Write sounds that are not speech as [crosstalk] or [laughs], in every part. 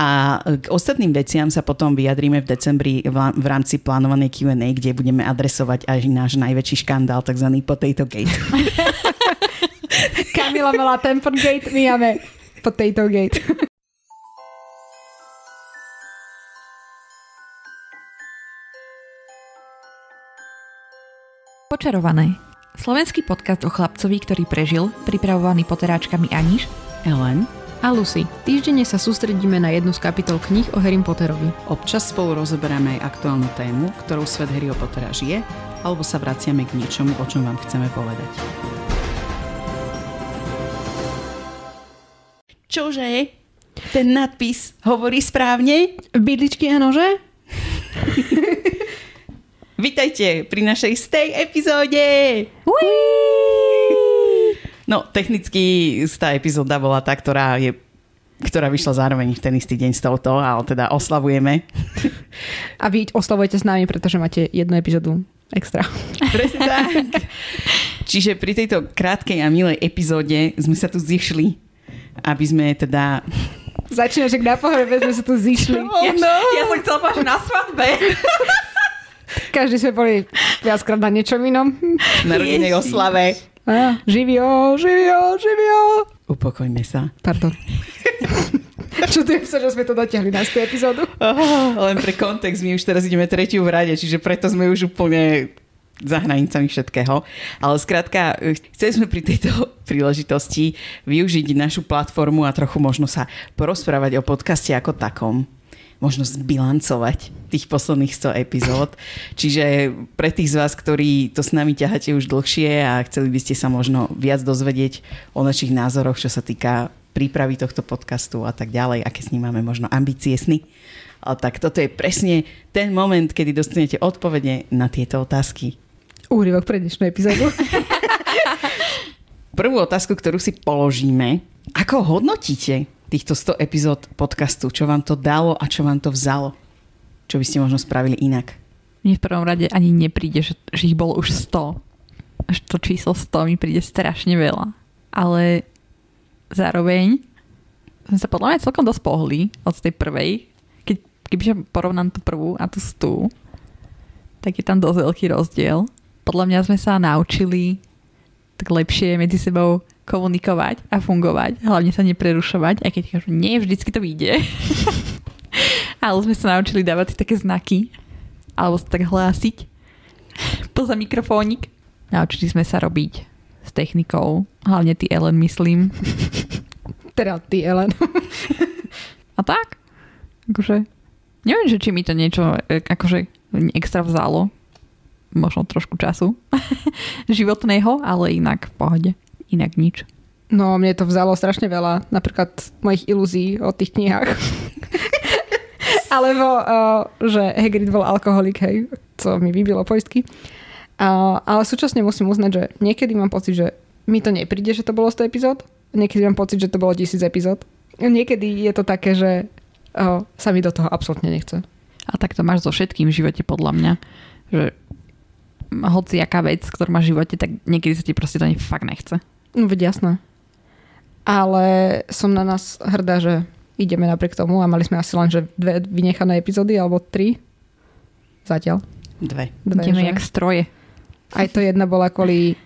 A k ostatným veciam sa potom vyjadríme v decembri v rámci plánovanej Q&A, kde budeme adresovať až náš najväčší škandál, tzv. Potato Gate. [laughs] Kamila mala Temper Gate, my máme Potato Gate. Počarované. Slovenský podcast o chlapcovi, ktorý prežil, pripravovaný poteráčkami Aniš, Ellen a Lucy. Týždenne sa sústredíme na jednu z kapitol kníh o Harry Potterovi. Občas spolu rozoberáme aj aktuálnu tému, ktorou svet Harryho Pottera žije, alebo sa vraciame k niečomu, o čom vám chceme povedať. Čože? Ten nadpis hovorí správne? Bydličky a nože? [laughs] Vítajte pri našej stej epizóde! No, technicky tá epizóda bola tá, ktorá je ktorá vyšla zároveň v ten istý deň s touto, ale teda oslavujeme. A vy oslavujete s nami, pretože máte jednu epizódu extra. Presne tak. Čiže pri tejto krátkej a milej epizóde sme sa tu zišli, aby sme teda... Začína, že na pohrebe sme sa tu zišli. [laughs] Oh, no. ja, ja som chcela povedať, na svadbe. Každý sme boli viackrát na niečom inom. Na rodinej oslave. A, živio, živio, živio. Upokojme sa. Pardon. [laughs] Čudujem sa, že sme to dotiahli na tú epizódu. Oh, len pre kontext, my už teraz ideme tretiu v rade, čiže preto sme už úplne za hranicami všetkého. Ale skrátka, chceli sme pri tejto príležitosti využiť našu platformu a trochu možno sa porozprávať o podcaste ako takom možno zbilancovať tých posledných 100 epizód. Čiže pre tých z vás, ktorí to s nami ťaháte už dlhšie a chceli by ste sa možno viac dozvedieť o našich názoroch, čo sa týka prípravy tohto podcastu a tak ďalej, aké s ním máme možno ambície sny. A tak toto je presne ten moment, kedy dostanete odpovede na tieto otázky. Úryvok pre dnešnú epizódu. [laughs] [laughs] Prvú otázku, ktorú si položíme, ako hodnotíte týchto 100 epizód podcastu? Čo vám to dalo a čo vám to vzalo? Čo by ste možno spravili inak? Mne v prvom rade ani nepríde, že, že ich bolo už 100. Až to číslo 100 mi príde strašne veľa. Ale zároveň sme sa podľa mňa celkom dosť pohli od tej prvej. Keď, kebyže porovnám tú prvú a tú stú, tak je tam dosť veľký rozdiel. Podľa mňa sme sa naučili tak lepšie medzi sebou komunikovať a fungovať, hlavne sa neprerušovať, aj keď kažu, nie vždycky to vyjde. [laughs] Ale sme sa naučili dávať také znaky, alebo sa tak hlásiť [laughs] poza mikrofónik. Naučili sme sa robiť s technikou, hlavne ty Ellen myslím. [laughs] Teda ty Ellen. a tak, akože, neviem, že či mi to niečo e, akože extra vzalo, možno trošku času životného, ale inak v pohode inak nič. No, mne to vzalo strašne veľa, napríklad mojich ilúzií o tých knihách. [laughs] Alebo, uh, že Hagrid bol alkoholik, hej, co mi vybilo poistky. Uh, ale súčasne musím uznať, že niekedy mám pocit, že mi to nepríde, že to bolo 100 epizód. Niekedy mám pocit, že to bolo 1000 epizód. Niekedy je to také, že uh, sa mi do toho absolútne nechce. A tak to máš so všetkým v živote, podľa mňa. Že hoci aká vec, ktorú máš v živote, tak niekedy sa ti proste to fakt nechce. No veď jasné. Ale som na nás hrdá, že ideme napriek tomu a mali sme asi len, že dve vynechané epizódy alebo tri. Zatiaľ. Dve. Dve ideme že? jak stroje. Aj to jedna bola kvôli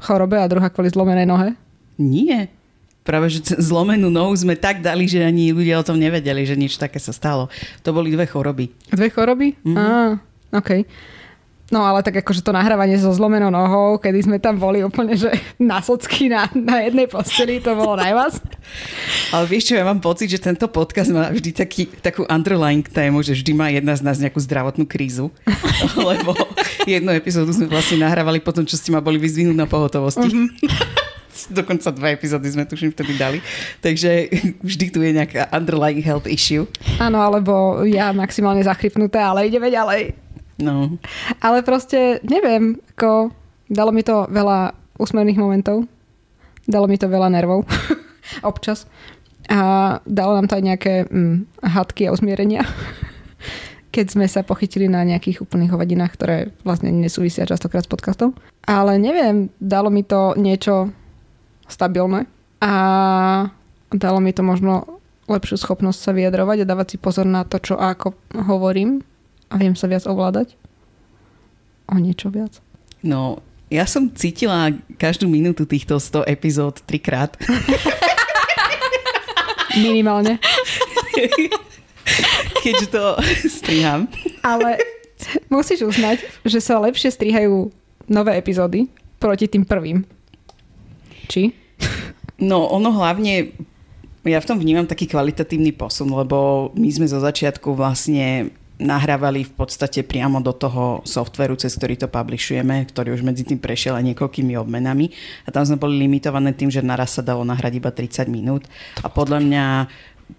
chorobe a druhá kvôli zlomenej nohe? Nie. Práve, že zlomenú nohu sme tak dali, že ani ľudia o tom nevedeli, že niečo také sa stalo. To boli dve choroby. Dve choroby? Mm-hmm. Á, OK. No ale tak akože to nahrávanie so zlomenou nohou, kedy sme tam boli úplne, že na socky na, na jednej posteli, to bolo najvás. Ale vieš čo, ja mám pocit, že tento podcast má vždy taký, takú underlying tému, že vždy má jedna z nás nejakú zdravotnú krízu. [laughs] Lebo jednu epizódu sme vlastne nahrávali potom, čo ste ma boli vyzvihnúť na pohotovosti. Mm-hmm. [laughs] Dokonca dva epizódy sme tuším vtedy dali. Takže vždy tu je nejaká underlying health issue. Áno, alebo ja maximálne zachrypnuté, ale ideme ďalej. No. Ale proste, neviem, ako dalo mi to veľa úsmevných momentov, dalo mi to veľa nervov, [laughs] občas. A dalo nám to aj nejaké mm, hadky a usmierenia, [laughs] keď sme sa pochytili na nejakých úplných hovadinách, ktoré vlastne nesúvisia častokrát s podcastom. Ale neviem, dalo mi to niečo stabilné a dalo mi to možno lepšiu schopnosť sa vyjadrovať a dávať si pozor na to, čo a ako hovorím a viem sa viac ovládať. O niečo viac. No, ja som cítila každú minútu týchto 100 epizód trikrát. [laughs] Minimálne. [laughs] Keďže to striham. Ale musíš uznať, že sa lepšie strihajú nové epizódy proti tým prvým. Či? No, ono hlavne, ja v tom vnímam taký kvalitatívny posun, lebo my sme zo začiatku vlastne nahrávali v podstate priamo do toho softveru, cez ktorý to publishujeme, ktorý už medzi tým prešiel aj niekoľkými obmenami. A tam sme boli limitované tým, že naraz sa dalo nahrať iba 30 minút. A podľa mňa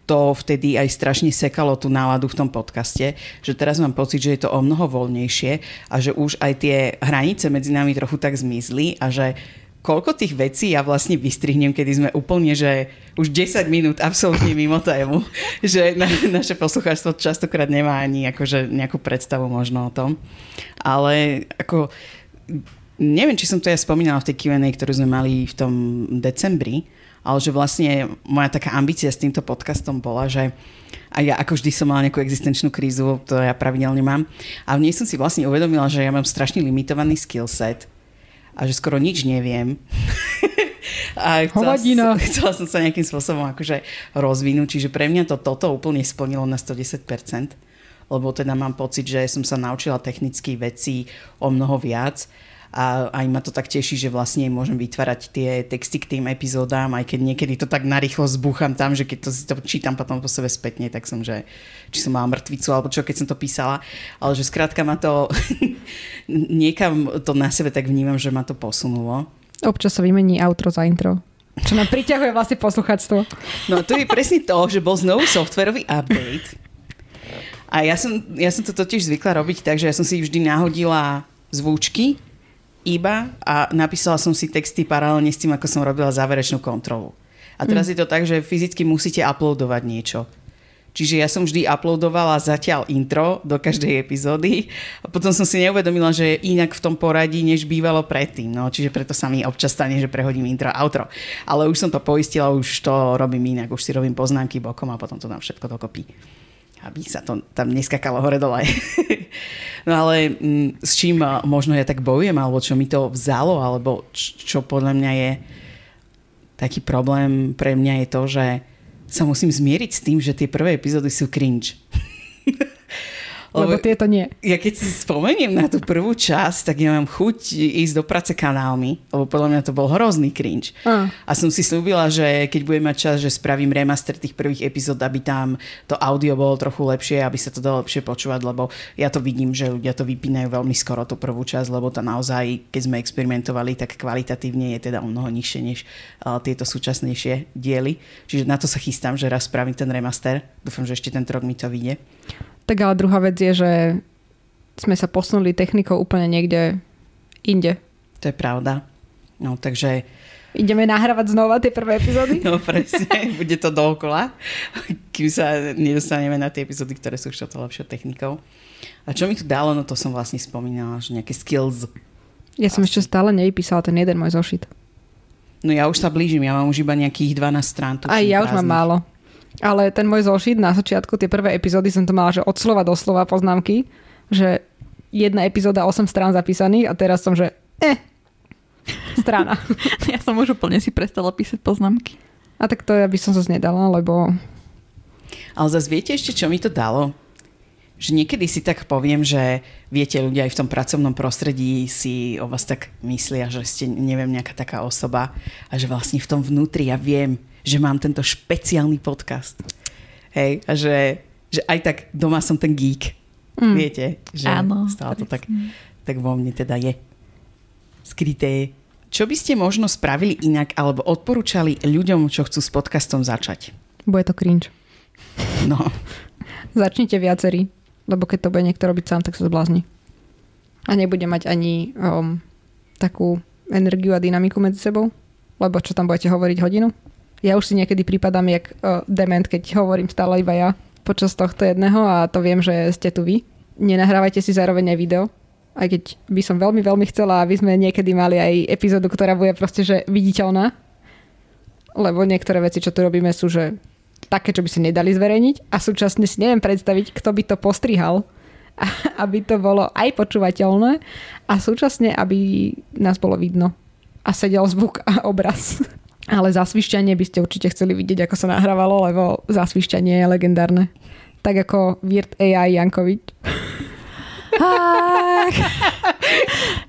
to vtedy aj strašne sekalo tú náladu v tom podcaste, že teraz mám pocit, že je to o mnoho voľnejšie a že už aj tie hranice medzi nami trochu tak zmizli a že koľko tých vecí ja vlastne vystrihnem, kedy sme úplne, že už 10 minút absolútne mimo tému, [laughs] že na, naše poslucháčstvo častokrát nemá ani akože nejakú predstavu možno o tom. Ale ako neviem, či som to ja spomínala v tej Q&A, ktorú sme mali v tom decembri, ale že vlastne moja taká ambícia s týmto podcastom bola, že a ja ako vždy som mala nejakú existenčnú krízu, to ja pravidelne mám. A v nej som si vlastne uvedomila, že ja mám strašne limitovaný skill set a že skoro nič neviem. [laughs] a chcela, Hovadina. chcela som sa nejakým spôsobom akože rozvinúť, čiže pre mňa to toto úplne splnilo na 110%, lebo teda mám pocit, že som sa naučila technicky veci o mnoho viac a aj ma to tak teší, že vlastne môžem vytvárať tie texty k tým epizódám, aj keď niekedy to tak narýchlo zbúcham tam, že keď to si to čítam potom po sebe spätne, tak som, že či som mala mŕtvicu alebo čo, keď som to písala, ale že skrátka ma to [laughs] niekam to na sebe tak vnímam, že ma to posunulo. Občas sa vymení outro za intro. Čo nám priťahuje vlastne poslucháctvo. No to je presne to, že bol znovu softwarový update. A ja som, ja som to totiž zvykla robiť tak, že ja som si vždy nahodila zvučky iba a napísala som si texty paralelne s tým, ako som robila záverečnú kontrolu. A teraz mm. je to tak, že fyzicky musíte uploadovať niečo. Čiže ja som vždy uploadovala zatiaľ intro do každej epizódy a potom som si neuvedomila, že je inak v tom poradí, než bývalo predtým. No, čiže preto sa mi občas stane, že prehodím intro a outro. Ale už som to poistila, už to robím inak. Už si robím poznámky bokom a potom to dám všetko dokopy aby sa to tam neskakalo hore dole. [laughs] no ale mm, s čím možno ja tak bojujem, alebo čo mi to vzalo, alebo čo podľa mňa je taký problém pre mňa je to, že sa musím zmieriť s tým, že tie prvé epizódy sú cringe. [laughs] Lebo, Lebo tieto nie. Ja keď si spomeniem na tú prvú časť, tak ja mám chuť ísť do práce kanálmi, lebo podľa mňa to bol hrozný cringe. Uh. A som si slúbila, že keď budem mať čas, že spravím remaster tých prvých epizód, aby tam to audio bolo trochu lepšie, aby sa to dalo lepšie počúvať, lebo ja to vidím, že ľudia to vypínajú veľmi skoro tú prvú časť, lebo to naozaj, keď sme experimentovali, tak kvalitatívne je teda o mnoho nižšie než uh, tieto súčasnejšie diely. Čiže na to sa chystám, že raz spravím ten remaster. Dúfam, že ešte ten rok mi to vyjde. Tak ale druhá vec je, že sme sa posunuli technikou úplne niekde inde. To je pravda. No takže... Ideme nahrávať znova tie prvé epizódy? [laughs] No presne, bude to dookola, kým sa nedostaneme na tie epizódy, ktoré sú to lepšou technikou. A čo mi tu dalo, no to som vlastne spomínala, že nejaké skills. Ja som Asi. ešte stále nevypísala ten jeden môj zošit. No ja už sa blížim, ja mám už iba nejakých 12 strán. Aj ja už mám málo. Ale ten môj zošit na začiatku, tie prvé epizódy som to mala, že od slova do slova poznámky, že jedna epizóda 8 strán zapísaných a teraz som, že eh, strana. [laughs] ja som už úplne si prestala písať poznámky. A tak to ja by som zase nedala, lebo... Ale zase viete ešte, čo mi to dalo? Že niekedy si tak poviem, že viete, ľudia aj v tom pracovnom prostredí si o vás tak myslia, že ste, neviem, nejaká taká osoba a že vlastne v tom vnútri ja viem, že mám tento špeciálny podcast. Hej, a že, že aj tak doma som ten geek. Mm. Viete? Že Áno. Stále to tak, tak vo mne teda je. Skryté. Čo by ste možno spravili inak alebo odporúčali ľuďom, čo chcú s podcastom začať? Bude to cringe. No. [laughs] Začnite viacerí, lebo keď to bude niekto robiť sám, tak sa zblázni. A nebude mať ani um, takú energiu a dynamiku medzi sebou, lebo čo tam budete hovoriť hodinu? Ja už si niekedy prípadám jak uh, dement, keď hovorím stále iba ja počas tohto jedného a to viem, že ste tu vy. Nenahrávajte si zároveň aj video, aj keď by som veľmi, veľmi chcela, aby sme niekedy mali aj epizódu, ktorá bude proste že viditeľná. Lebo niektoré veci, čo tu robíme, sú že také, čo by sa nedali zverejniť a súčasne si neviem predstaviť, kto by to postrihal, aby to bolo aj počúvateľné a súčasne, aby nás bolo vidno a sedel zvuk a obraz. Ale zasvišťanie by ste určite chceli vidieť, ako sa nahrávalo, lebo zasvišťanie je legendárne. Tak ako Virt AI Jankovič. Ach. [laughs]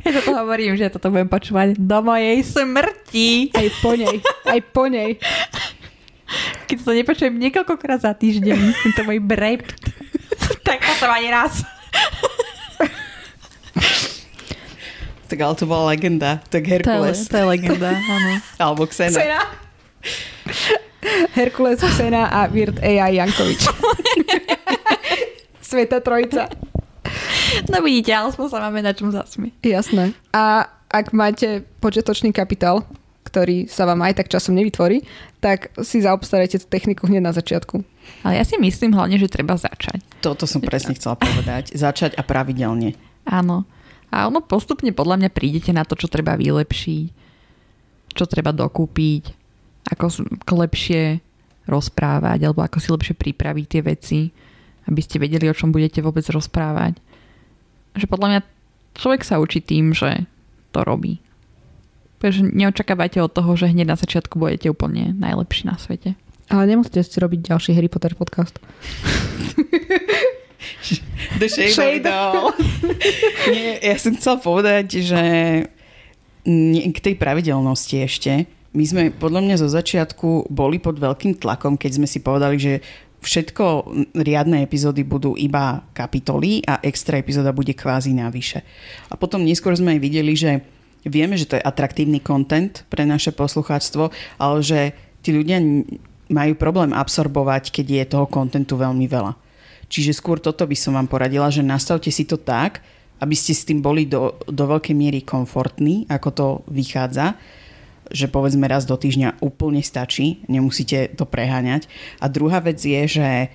Ja toto hovorím, že toto budem počúvať do mojej smrti. Aj po nej. Aj po nej. Keď to nepočujem niekoľkokrát za týždeň, tento môj brept, tak potom ani raz. Tak ale to bola legenda. Tak To je, Herkules. to je legenda, áno. [laughs] Alebo Xena. Xena. Herkules, Xena a Virt AI Jankovič. [laughs] Sveta trojica. No vidíte, aspoň sa máme na čom zasmieť. Jasné. A ak máte počiatočný kapitál, ktorý sa vám aj tak časom nevytvorí, tak si zaobstarajte tú techniku hneď na začiatku. Ale ja si myslím hlavne, že treba začať. Toto som presne chcela povedať. Začať a pravidelne. Áno. A ono postupne podľa mňa prídete na to, čo treba vylepšiť, čo treba dokúpiť, ako lepšie rozprávať, alebo ako si lepšie pripraviť tie veci, aby ste vedeli, o čom budete vôbec rozprávať. Že podľa mňa človek sa učí tým, že to robí. Takže neočakávajte od toho, že hneď na začiatku budete úplne najlepší na svete. Ale nemusíte si robiť ďalší Harry Potter podcast. [laughs] The Shade, Shade. Doll. Nie, ja som chcela povedať, že k tej pravidelnosti ešte. My sme podľa mňa zo začiatku boli pod veľkým tlakom, keď sme si povedali, že všetko riadne epizódy budú iba kapitoly a extra epizóda bude kvázi navyše. A potom neskôr sme aj videli, že vieme, že to je atraktívny content pre naše poslucháctvo, ale že tí ľudia majú problém absorbovať, keď je toho kontentu veľmi veľa. Čiže skôr toto by som vám poradila, že nastavte si to tak, aby ste s tým boli do, do veľkej miery komfortní, ako to vychádza, že povedzme raz do týždňa úplne stačí, nemusíte to preháňať. A druhá vec je, že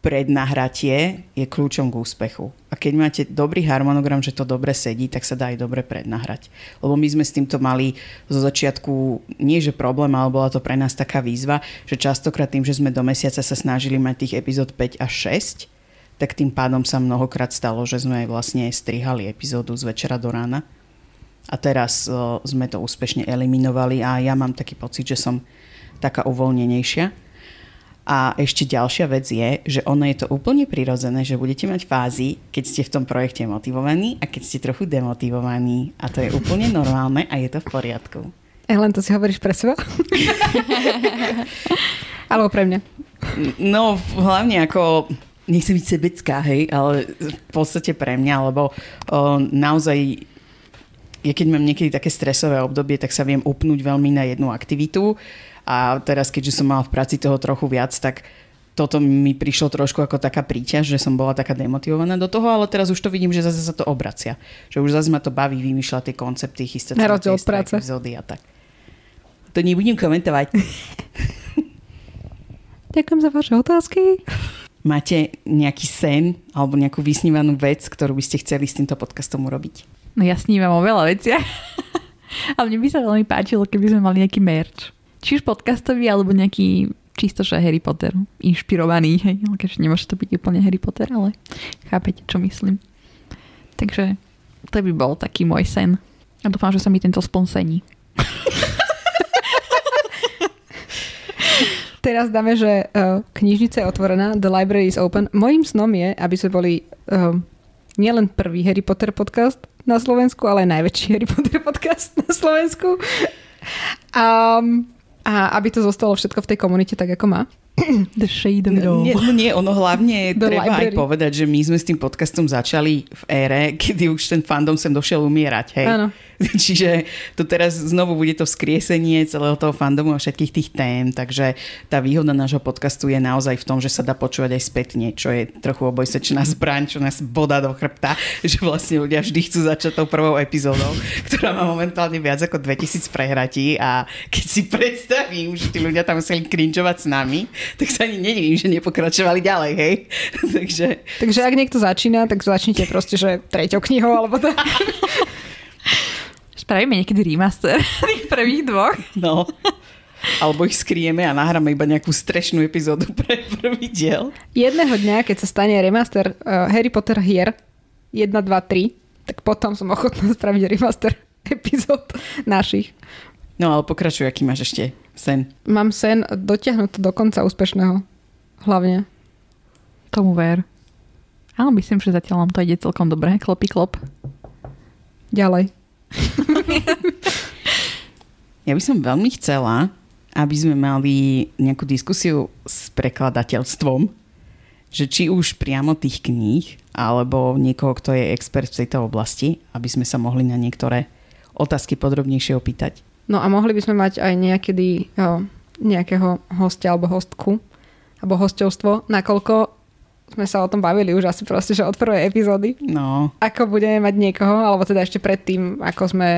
prednahratie je kľúčom k úspechu. A keď máte dobrý harmonogram, že to dobre sedí, tak sa dá aj dobre prednahrať. Lebo my sme s týmto mali zo začiatku nie že problém, ale bola to pre nás taká výzva, že častokrát tým, že sme do mesiaca sa snažili mať tých epizód 5 až 6, tak tým pádom sa mnohokrát stalo, že sme vlastne strihali epizódu z večera do rána. A teraz sme to úspešne eliminovali a ja mám taký pocit, že som taká uvoľnenejšia. A ešte ďalšia vec je, že ono je to úplne prirodzené, že budete mať fázy, keď ste v tom projekte motivovaní a keď ste trochu demotivovaní. A to je úplne normálne a je to v poriadku. Ellen, to si hovoríš pre seba? [laughs] Alebo pre mňa. No, hlavne ako nechcem byť sebecká, hej, ale v podstate pre mňa, lebo o, naozaj ja keď mám niekedy také stresové obdobie, tak sa viem upnúť veľmi na jednu aktivitu a teraz keďže som mala v práci toho trochu viac, tak toto mi prišlo trošku ako taká príťaž, že som bola taká demotivovaná do toho, ale teraz už to vidím, že zase sa to obracia. Že už zase ma to baví vymýšľať tie koncepty, chystať Na sa rozdiel od práce. epizódy a tak. To nebudem komentovať. [laughs] Ďakujem za vaše otázky. Máte nejaký sen alebo nejakú vysnívanú vec, ktorú by ste chceli s týmto podcastom urobiť? No ja snívam o veľa veciach. [laughs] Ale mne by sa veľmi páčilo, keby sme mali nejaký merch. Či už podcastový, alebo nejaký čisto, že Harry Potter inšpirovaný. Hej. Keďže nemôže to byť úplne Harry Potter, ale chápete, čo myslím. Takže to by bol taký môj sen. A dúfam, že sa mi tento sponsení. [laughs] Teraz dáme, že uh, knižnica je otvorená, the library is open. Mojím snom je, aby sme boli uh, nielen prvý Harry Potter podcast na Slovensku, ale aj najväčší Harry Potter podcast na Slovensku. Um, a aby to zostalo všetko v tej komunite tak, ako má. [clears throat] The shade of it all. Nie, no nie, ono hlavne [laughs] The treba library. aj povedať, že my sme s tým podcastom začali v ére, kedy už ten fandom sem došiel umierať. Hej. Áno. [laughs] Čiže to teraz znovu bude to vzkriesenie celého toho fandomu a všetkých tých tém, takže tá výhoda nášho podcastu je naozaj v tom, že sa dá počúvať aj spätne, čo je trochu obojsečná zbraň, čo nás bodá do chrbta, že vlastne ľudia vždy chcú začať tou prvou epizódou, [laughs] ktorá má momentálne viac ako 2000 prehratí a keď si predstavím, že tí ľudia tam museli cringeovať s nami, tak sa ani nedivím, že nepokračovali ďalej, hej? [laughs] takže Takže ak niekto začína, tak začnite proste, že treťou knihou alebo tak. Spravíme niekedy remaster [laughs] tých prvých dvoch. no, Alebo ich skrieme a nahráme iba nejakú strešnú epizódu [laughs] pre prvý diel. Jedného dňa, keď sa stane remaster uh, Harry Potter hier 1, 2, 3, tak potom som ochotná [laughs] spraviť remaster epizód našich. No ale pokračuj, aký máš ešte sen. Mám sen dotiahnuť to do konca úspešného. Hlavne. Tomu ver. Áno, myslím, že zatiaľ nám to ide celkom dobre. Klopy klop. Ďalej. [laughs] Ja by som veľmi chcela, aby sme mali nejakú diskusiu s prekladateľstvom, že či už priamo tých kníh, alebo niekoho, kto je expert v tejto oblasti, aby sme sa mohli na niektoré otázky podrobnejšie opýtať. No a mohli by sme mať aj niekedy o, nejakého hostia alebo hostku, alebo hostovstvo, nakoľko sme sa o tom bavili už asi proste, že od prvej epizódy. No, Ako budeme mať niekoho, alebo teda ešte predtým, ako sme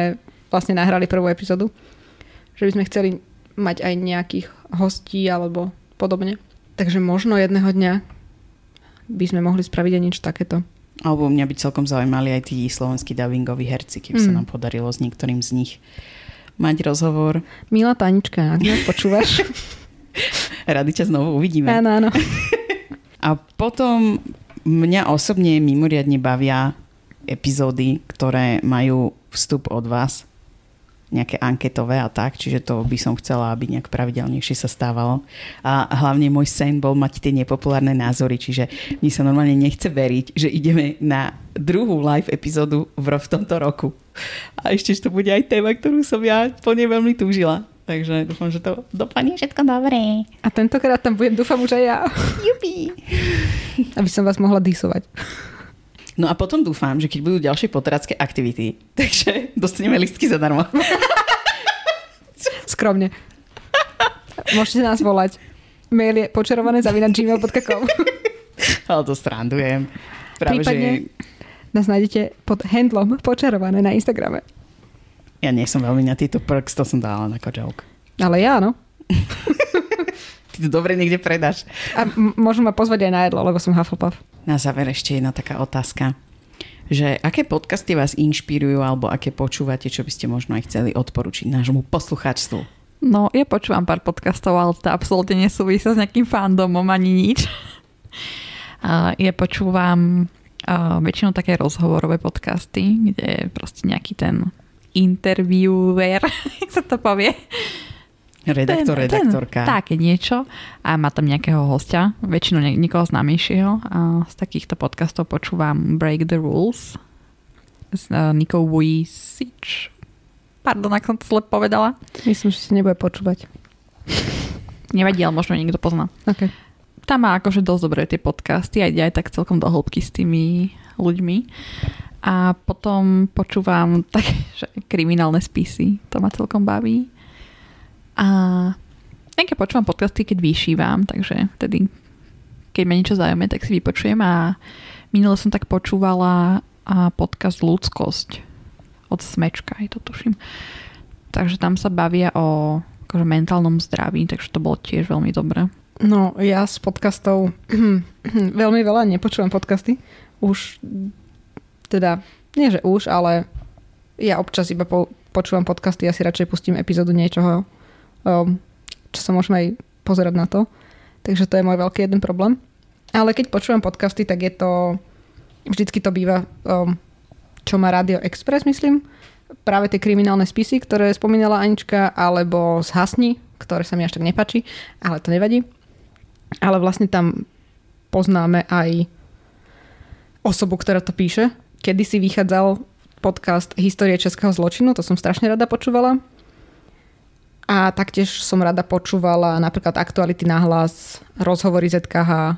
vlastne nahrali prvú epizódu. Že by sme chceli mať aj nejakých hostí alebo podobne. Takže možno jedného dňa by sme mohli spraviť aj niečo takéto. alebo mňa by celkom zaujímali aj tí slovenskí dubbingoví herci, keby sa Mm. nám podarilo s niektorým z nich mať rozhovor. Milá Tanička, ak nás počúvaš. [laughs] Rady ťa znovu uvidíme. áno, áno. [laughs] A potom mňa osobne mimoriadne bavia epizódy, ktoré majú vstup od vás, nejaké anketové a tak, čiže to by som chcela, aby nejak pravidelnejšie sa stávalo. A hlavne môj sen bol mať tie nepopulárne názory, čiže mi sa normálne nechce veriť, že ideme na druhú live epizódu v, v tomto roku. A ešte, že to bude aj téma, ktorú som ja po nej veľmi túžila. Takže dúfam, že to dopadne všetko dobré. A tentokrát tam budem, dúfam už aj ja. Jupi. Aby som vás mohla disovať. No a potom dúfam, že keď budú ďalšie poterácké aktivity, [laughs] takže dostaneme listky zadarmo. Skromne. Môžete nás volať. Mail je počarované zavínať gmail.com Ale to strandujem. Práve, Prípadne- že Nás nájdete pod handlom počarované na Instagrame. Ja nie som veľmi na tieto perks, to som dala ako joke. Ale ja, no. [laughs] Ty to dobre niekde predáš. A m- môžu ma pozvať aj na jedlo, lebo som Hufflepuff. Na záver ešte jedna taká otázka. Že aké podcasty vás inšpirujú alebo aké počúvate, čo by ste možno aj chceli odporučiť nášmu poslucháčstvu? No, ja počúvam pár podcastov, ale to absolútne nesúvisí s nejakým fandomom ani nič. [laughs] A ja počúvam väčšinou také rozhovorové podcasty, kde proste nejaký ten interviewer, [laughs] jak sa to povie. Redaktor, Ten- redaktorka. Ten, také niečo. A má tam nejakého hostia, väčšinou nie, niekoho známejšieho. A z takýchto podcastov počúvam Break the Rules s uh, Nikou Vujicic. Pardon, ak som to zle povedala. Myslím, že si nebude počúvať. Nevadí, ale možno niekto pozná. Okay. Tam má akože dosť dobré tie podcasty a ide aj tak celkom do hĺbky s tými ľuďmi. A potom počúvam také, [laughs] že kriminálne spisy. To ma celkom baví. A nejaké počúvam podcasty, keď vyšívam, takže vtedy, keď ma niečo zaujíma, tak si vypočujem a minule som tak počúvala a podcast Ľudskosť od Smečka, aj to tuším. Takže tam sa bavia o akože mentálnom zdraví, takže to bolo tiež veľmi dobré. No, ja z podcastov [clears throat] veľmi veľa nepočúvam podcasty. Už, teda, nie že už, ale ja občas iba po, počúvam podcasty, ja si radšej pustím epizódu niečoho, um, čo sa môžem aj pozerať na to. Takže to je môj veľký jeden problém. Ale keď počúvam podcasty, tak je to, vždycky to býva, um, čo má Radio Express, myslím, práve tie kriminálne spisy, ktoré spomínala Anička, alebo z Hasni, ktoré sa mi až tak nepačí, ale to nevadí. Ale vlastne tam poznáme aj osobu, ktorá to píše. Kedy si vychádzal podcast Histórie českého zločinu, to som strašne rada počúvala. A taktiež som rada počúvala napríklad aktuality na hlas, rozhovory ZKH,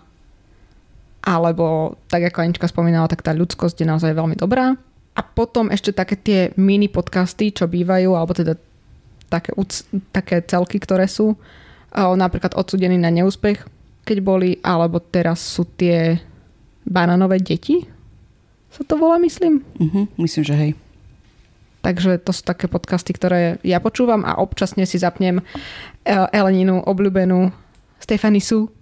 alebo tak ako Anička spomínala, tak tá ľudskosť je naozaj veľmi dobrá. A potom ešte také tie mini podcasty, čo bývajú, alebo teda také, také celky, ktoré sú napríklad odsudení na neúspech, keď boli, alebo teraz sú tie bananové deti, sa to volá, myslím. Uh-huh, myslím, že hej. Takže to sú také podcasty, ktoré ja počúvam a občasne si zapnem eh, Eleninu obľúbenú Stefany Su.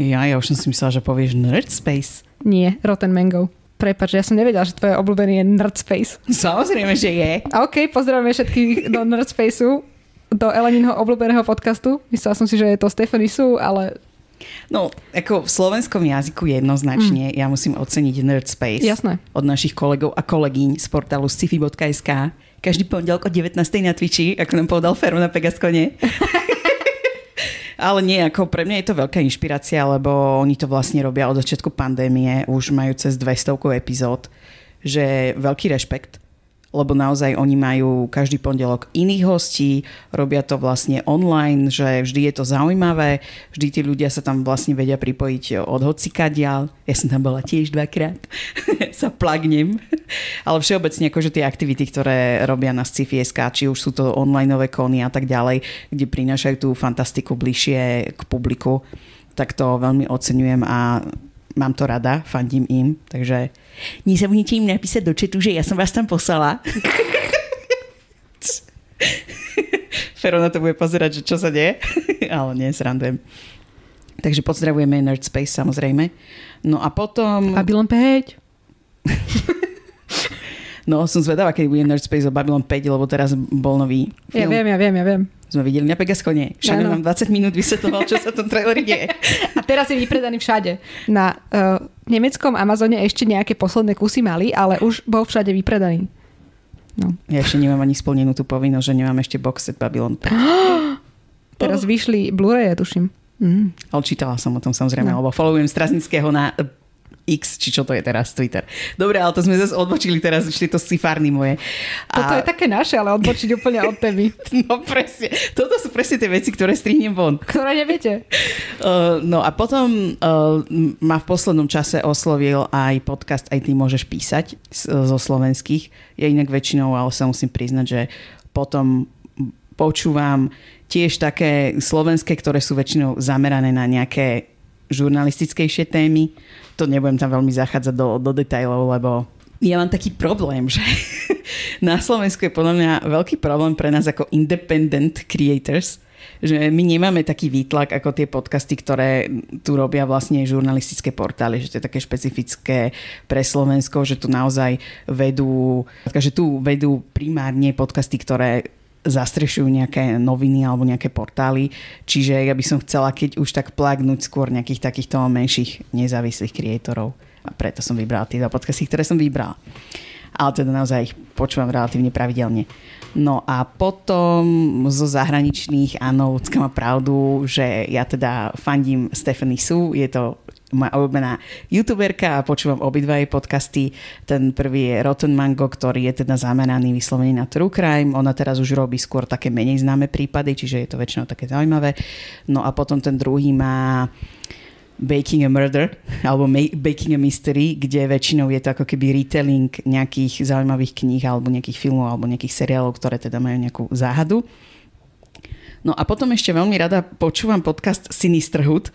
Ja, ja už som si myslela, že povieš Nerd Space. Nie, Rotten Mango. Prepač, ja som nevedela, že tvoje obľúbený je Nerd Space. Samozrejme, že je. A OK, pozdravujeme všetkých do Nerd Spaceu. do Eleninho obľúbeného podcastu. Myslela som si, že je to Stephanie Su, ale No, ako v slovenskom jazyku jednoznačne mm. ja musím oceniť Nerd Space Jasné. od našich kolegov a kolegyň z portálu sci-fi.sk. Každý pondelok o 19. na Twitchi, ako nám povedal Feru na Pegaskone. [laughs] Ale nie, ako pre mňa je to veľká inšpirácia, lebo oni to vlastne robia od začiatku pandémie, už majú cez 200 epizód, že veľký rešpekt lebo naozaj oni majú každý pondelok iných hostí, robia to vlastne online, že vždy je to zaujímavé, vždy tí ľudia sa tam vlastne vedia pripojiť od hocikadiaľ. Ja som tam bola tiež dvakrát, [laughs] sa plagnem. Ale všeobecne akože tie aktivity, ktoré robia na Sci-Fi.sk, či už sú to online kony a tak ďalej, kde prinášajú tú fantastiku bližšie k publiku, tak to veľmi oceňujem a mám to rada, fandím im, takže nezabudnite im napísať do četu, že ja som vás tam poslala. [laughs] Fero na to bude pozerať, že čo sa deje, [laughs] ale nie, srandujem. Takže pozdravujeme Nerd Space samozrejme. No a potom... Babylon 5. [laughs] no, som zvedavá, keď bude Nerd Space o Babylon 5, lebo teraz bol nový film. Ja viem, ja viem, ja viem sme videli na Pegaskone. Všade nám 20 minút vysvetloval, čo sa v tom traileri deje. [laughs] A teraz je vypredaný všade. Na uh, nemeckom Amazone ešte nejaké posledné kusy mali, ale už bol všade vypredaný. No. Ja ešte nemám ani splnenú tú povinnosť, že nemám ešte box set Babylon 5. [gasps] teraz vyšli Blu-ray, ja tuším. Mm. Ale čítala som o tom samozrejme, no. lebo followujem Straznického na X, či čo to je teraz Twitter. Dobre, ale to sme zase odbočili teraz, ešte to sifárny moje. A... Toto je také naše, ale odbočiť úplne od témy. [laughs] no presne. Toto sú presne tie veci, ktoré strihnem von. Ktoré neviete. [laughs] Uh, no a potom uh, ma v poslednom čase oslovil aj podcast Aj ty môžeš písať zo slovenských. Ja inak väčšinou, ale sa musím priznať, že potom počúvam tiež také slovenské, ktoré sú väčšinou zamerané na nejaké žurnalistickejšie témy to nebudem tam veľmi zachádzať do, do detajlov, lebo ja mám taký problém, že [laughs] na Slovensku je podľa mňa veľký problém pre nás ako independent creators, že my nemáme taký výtlak ako tie podcasty, ktoré tu robia vlastne žurnalistické portály, že to je také špecifické pre Slovensko, že tu naozaj vedú, že tu vedú primárne podcasty, ktoré zastrešujú nejaké noviny alebo nejaké portály. Čiže ja by som chcela, keď už tak plagnúť skôr nejakých takýchto menších nezávislých kreatorov. A preto som vybrala tie podcasty, ktoré som vybrala. Ale teda naozaj ich počúvam relatívne pravidelne. No a potom zo zahraničných, áno, Lucka má pravdu, že ja teda fandím Stephanie Su, je to moja obľúbená youtuberka a počúvam obidva jej podcasty. Ten prvý je Rotten Mango, ktorý je teda zameraný vyslovene na true crime. Ona teraz už robí skôr také menej známe prípady, čiže je to väčšinou také zaujímavé. No a potom ten druhý má Baking a Murder alebo Baking a Mystery, kde väčšinou je to ako keby retelling nejakých zaujímavých kníh alebo nejakých filmov alebo nejakých seriálov, ktoré teda majú nejakú záhadu. No a potom ešte veľmi rada počúvam podcast Sinisterhood,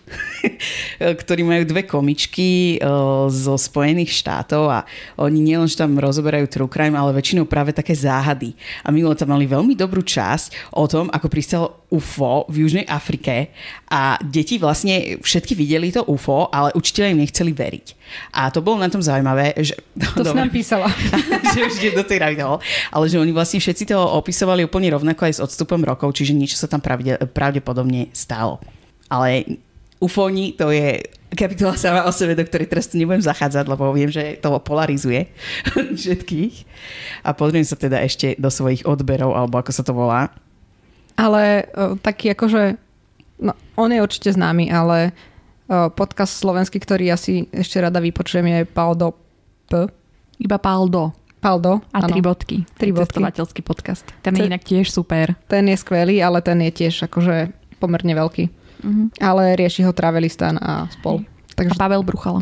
[laughs] ktorí majú dve komičky eh, zo Spojených štátov a oni nielen, tam rozoberajú true crime, ale väčšinou práve také záhady. A minulé tam mali veľmi dobrú časť o tom, ako pristalo UFO v Južnej Afrike a deti vlastne všetky videli to UFO, ale učiteľe im nechceli veriť. A to bolo na tom zaujímavé, že... To si nám písala. [laughs] že už do tej ravidel, ale že oni vlastne všetci to opisovali úplne rovnako aj s odstupom rokov, čiže niečo sa tam pravde, pravdepodobne stalo. Ale ufóni to je kapitola sama o sebe, do ktorej teraz tu nebudem zachádzať, lebo viem, že to polarizuje [laughs] všetkých. A pozriem sa teda ešte do svojich odberov, alebo ako sa to volá. Ale o, taký akože, no on je určite známy, ale podcast slovenský, ktorý asi ešte rada vypočujem je Paldo P. Iba Paldo. Paldo. A ano. tri bodky. Tri bodky. Podcast. Ten je inak tiež super. Ten je skvelý, ale ten je tiež akože pomerne veľký. Uh-huh. Ale rieši ho Travelistan a spol. Takže... A Pavel Bruchala.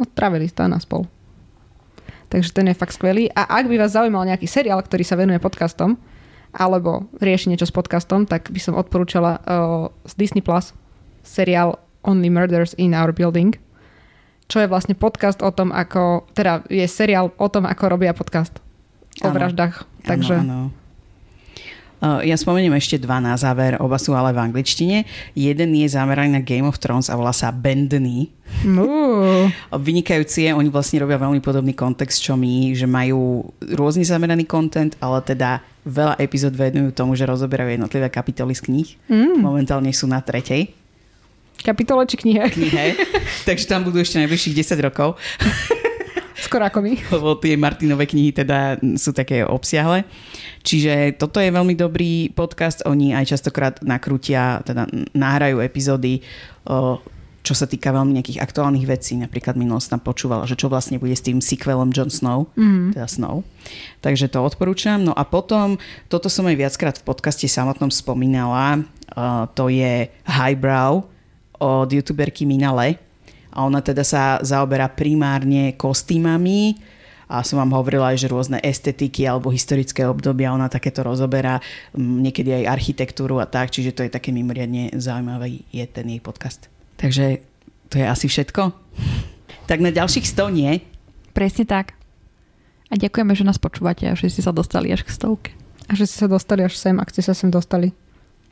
No, Travelistan a spol. Takže ten je fakt skvelý. A ak by vás zaujímal nejaký seriál, ktorý sa venuje podcastom, alebo rieši niečo s podcastom, tak by som odporúčala uh, z Disney Plus seriál Only Murders in Our Building, čo je vlastne podcast o tom, ako, teda je seriál o tom, ako robia podcast o ano. vraždách. Takže... Ano, ano. Uh, ja spomeniem ešte dva na záver, oba sú ale v angličtine. Jeden je zameraný na Game of Thrones a volá sa Bendny. Uh. [laughs] Vynikajúci je, oni vlastne robia veľmi podobný kontext, čo my, že majú rôzne zameraný content, ale teda veľa epizód venujú tomu, že rozoberajú jednotlivé kapitoly z kníh. Mm. Momentálne sú na tretej kapitole či knihe? Knihe. [laughs] Takže tam budú ešte najbližších 10 rokov. Skoro ako my. [laughs] Lebo tie Martinové knihy teda sú také obsiahle. Čiže toto je veľmi dobrý podcast. Oni aj častokrát nakrútia, teda nahrajú epizódy, čo sa týka veľmi nejakých aktuálnych vecí. Napríklad minulosť tam počúvala, že čo vlastne bude s tým sequelom Jon Snow, mm. teda Snow. Takže to odporúčam. No a potom, toto som aj viackrát v podcaste samotnom spomínala, to je Highbrow od youtuberky Minale a ona teda sa zaoberá primárne kostýmami a som vám hovorila aj, že rôzne estetiky alebo historické obdobia, ona takéto rozoberá, niekedy aj architektúru a tak, čiže to je také mimoriadne zaujímavý je ten jej podcast. Takže to je asi všetko. [laughs] Tak na ďalších 100 nie. Presne tak. A ďakujeme, že nás počúvate a že ste sa dostali až k stovke. A že ste sa dostali až sem, ak ste sa sem dostali.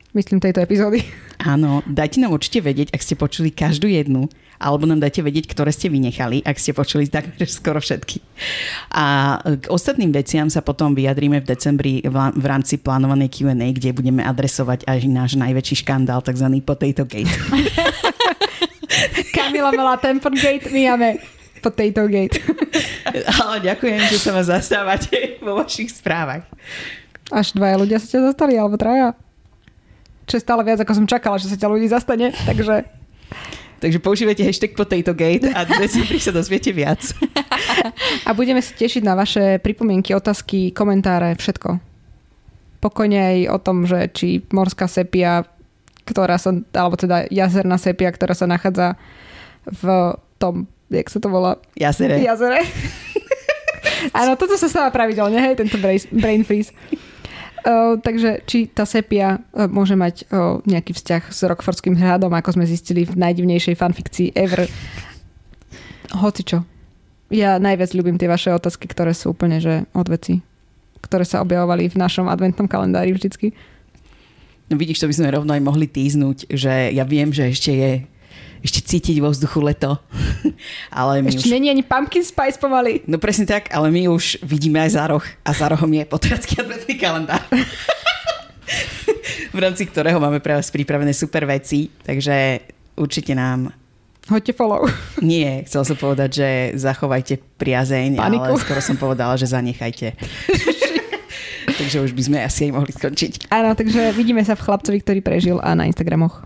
Myslím tejto epizódy. Áno, dajte nám určite vedieť, ak ste počuli každú jednu alebo nám dajte vedieť, ktoré ste vynechali, ak ste počuli takmer [laughs] skoro všetky. A k ostatným veciam sa potom vyjadríme v decembri v rámci plánovanej Q&A, kde budeme adresovať aj náš najväčší škandál, tzv. Potato Gate. [laughs] Kamila mala Temper Gate, my máme Potato Gate. [laughs] Ale ďakujem, že sa ma zastávate vo vašich správach. Až dvaja ľudia sa ťa zastali, alebo traja? Čo je stále viac, ako som čakala, že sa ťa ľudí zastane, takže Takže používajte hashtag PotatoGate a dnes sa dozviete viac. [laughs] A budeme sa tešiť na vaše pripomienky, otázky, komentáre, všetko. Pokojne aj o tom, že či morská sepia, ktorá sa, alebo teda jazerná sepia, ktorá sa nachádza v tom, jak sa to volá? Jazere. Jazere. [laughs] Áno, toto sa stáva pravidelne, hej, tento brain freeze. Takže či tá sepia uh, môže mať uh, nejaký vzťah s Rockfordským hradom, ako sme zistili v najdivnejšej fanfikcii ever. Hoci čo. Ja najviac ľúbim tie vaše otázky, ktoré sú úplne že od veci, ktoré sa objavovali v našom adventnom kalendári vždycky. No vidíš, to by sme rovno aj mohli týznúť, že ja viem, že ešte je ešte cítiť vo vzduchu leto. [laughs] ale my ešte už... není ani pumpkin spice pomaly. No presne tak, ale my už vidíme aj za roh a za rohom je potracký adventný kalendár. [laughs] v rámci ktorého máme pre vás pripravené super veci, takže určite nám Hoďte follow. [laughs] Nie, chcel som povedať, že zachovajte priazeň, Paniku. ale skoro som povedala, že zanechajte. takže už by sme asi aj mohli skončiť. Áno, takže vidíme sa v chlapcovi, ktorý prežil a na Instagramoch.